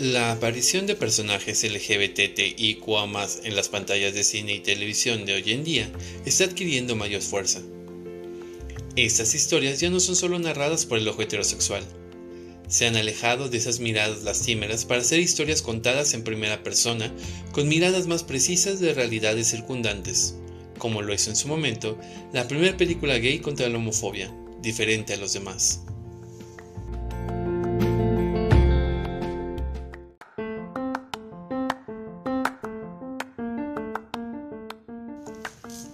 La aparición de personajes LGBTIQA en las pantallas de cine y televisión de hoy en día está adquiriendo mayor fuerza. Estas historias ya no son solo narradas por el ojo heterosexual. Se han alejado de esas miradas lastimeras para hacer historias contadas en primera persona con miradas más precisas de realidades circundantes, como lo hizo en su momento la primera película gay contra la homofobia, diferente a los demás.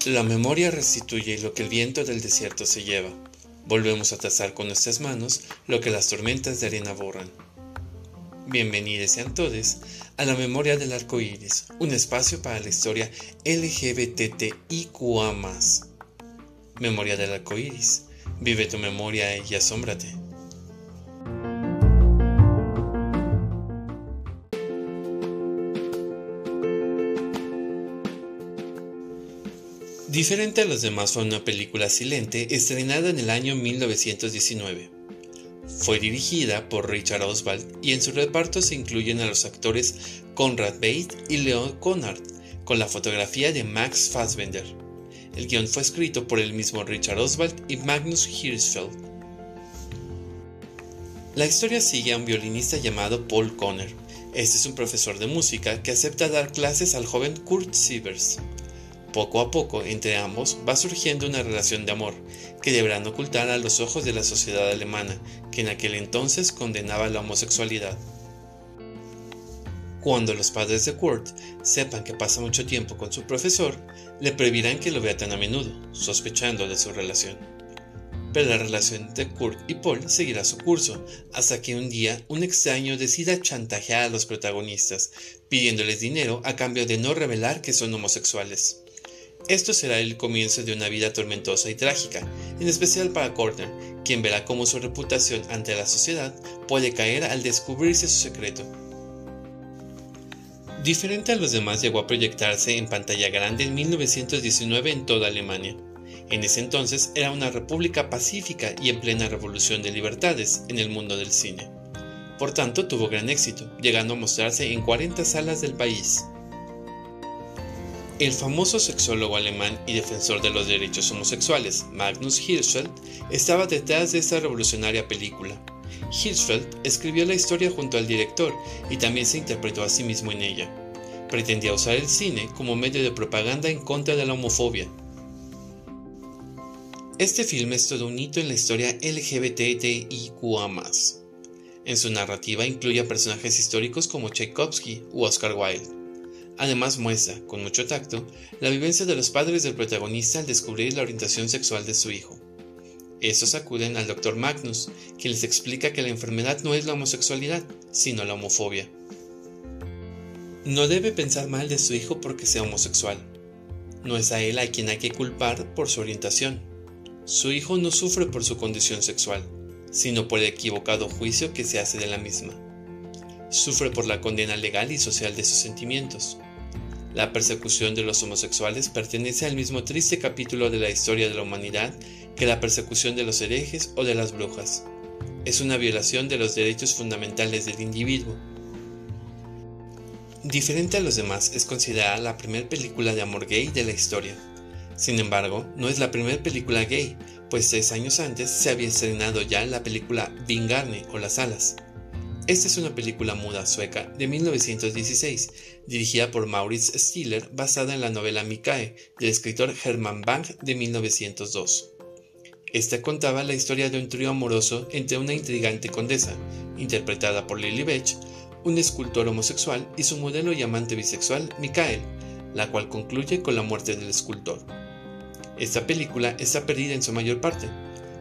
La memoria restituye lo que el viento del desierto se lleva. Volvemos a trazar con nuestras manos lo que las tormentas de arena borran. Bienvenidos sean todos a la memoria del arco iris, un espacio para la historia LGBTIQA. Memoria del arco iris. Vive tu memoria y asómbrate. Diferente a los demás fue una película silente estrenada en el año 1919. Fue dirigida por Richard Oswald y en su reparto se incluyen a los actores Conrad Bate y Leon Connard, con la fotografía de Max Fassbender. El guion fue escrito por el mismo Richard Oswald y Magnus Hirschfeld. La historia sigue a un violinista llamado Paul Conner. Este es un profesor de música que acepta dar clases al joven Kurt Sievers. Poco a poco, entre ambos, va surgiendo una relación de amor, que deberán ocultar a los ojos de la sociedad alemana, que en aquel entonces condenaba la homosexualidad. Cuando los padres de Kurt sepan que pasa mucho tiempo con su profesor, le prohibirán que lo vea tan a menudo, sospechando de su relación. Pero la relación entre Kurt y Paul seguirá su curso, hasta que un día un extraño decida chantajear a los protagonistas, pidiéndoles dinero a cambio de no revelar que son homosexuales. Esto será el comienzo de una vida tormentosa y trágica, en especial para Corner, quien verá cómo su reputación ante la sociedad puede caer al descubrirse su secreto. Diferente a los demás, llegó a proyectarse en pantalla grande en 1919 en toda Alemania. En ese entonces era una república pacífica y en plena revolución de libertades en el mundo del cine. Por tanto, tuvo gran éxito, llegando a mostrarse en 40 salas del país. El famoso sexólogo alemán y defensor de los derechos homosexuales, Magnus Hirschfeld, estaba detrás de esta revolucionaria película. Hirschfeld escribió la historia junto al director y también se interpretó a sí mismo en ella. Pretendía usar el cine como medio de propaganda en contra de la homofobia. Este filme es todo un hito en la historia LGBTIQA. En su narrativa incluye a personajes históricos como Tchaikovsky u Oscar Wilde. Además muestra, con mucho tacto, la vivencia de los padres del protagonista al descubrir la orientación sexual de su hijo. Estos acuden al Dr. Magnus, quien les explica que la enfermedad no es la homosexualidad, sino la homofobia. No debe pensar mal de su hijo porque sea homosexual. No es a él a quien hay que culpar por su orientación. Su hijo no sufre por su condición sexual, sino por el equivocado juicio que se hace de la misma sufre por la condena legal y social de sus sentimientos. La persecución de los homosexuales pertenece al mismo triste capítulo de la historia de la humanidad que la persecución de los herejes o de las brujas. Es una violación de los derechos fundamentales del individuo. Diferente a los demás, es considerada la primera película de amor gay de la historia. Sin embargo, no es la primera película gay, pues seis años antes se había estrenado ya la película Vingarne o Las Alas. Esta es una película muda sueca de 1916, dirigida por Maurits Stiller, basada en la novela Mikae del escritor Hermann Bang de 1902. Esta contaba la historia de un trío amoroso entre una intrigante condesa, interpretada por Lily Bech, un escultor homosexual y su modelo y amante bisexual, Mikael, la cual concluye con la muerte del escultor. Esta película está perdida en su mayor parte,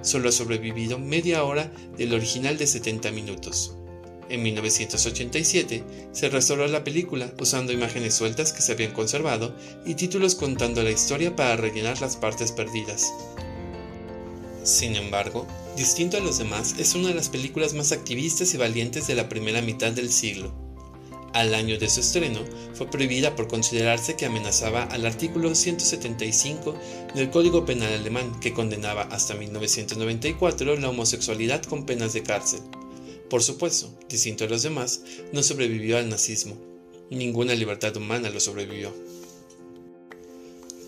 solo ha sobrevivido media hora del original de 70 minutos. En 1987 se restauró la película usando imágenes sueltas que se habían conservado y títulos contando la historia para rellenar las partes perdidas. Sin embargo, distinto a los demás, es una de las películas más activistas y valientes de la primera mitad del siglo. Al año de su estreno, fue prohibida por considerarse que amenazaba al artículo 175 del Código Penal alemán que condenaba hasta 1994 la homosexualidad con penas de cárcel. Por supuesto, distinto a los demás, no sobrevivió al nazismo. Ninguna libertad humana lo sobrevivió.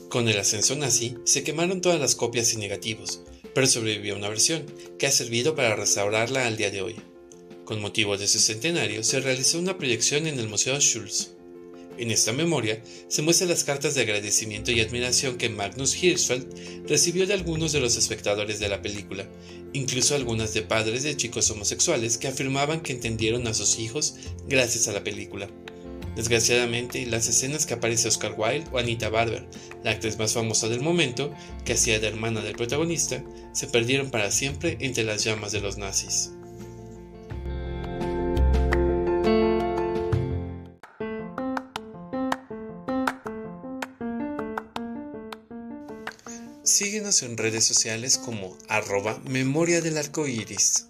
Con el ascenso nazi, se quemaron todas las copias y negativos, pero sobrevivió una versión, que ha servido para restaurarla al día de hoy. Con motivo de su centenario, se realizó una proyección en el Museo Schulz. En esta memoria se muestran las cartas de agradecimiento y admiración que Magnus Hirschfeld recibió de algunos de los espectadores de la película, incluso algunas de padres de chicos homosexuales que afirmaban que entendieron a sus hijos gracias a la película. Desgraciadamente, las escenas que aparece Oscar Wilde o Anita Barber, la actriz más famosa del momento, que hacía de hermana del protagonista, se perdieron para siempre entre las llamas de los nazis. Síguenos en redes sociales como arroba memoria del arco iris.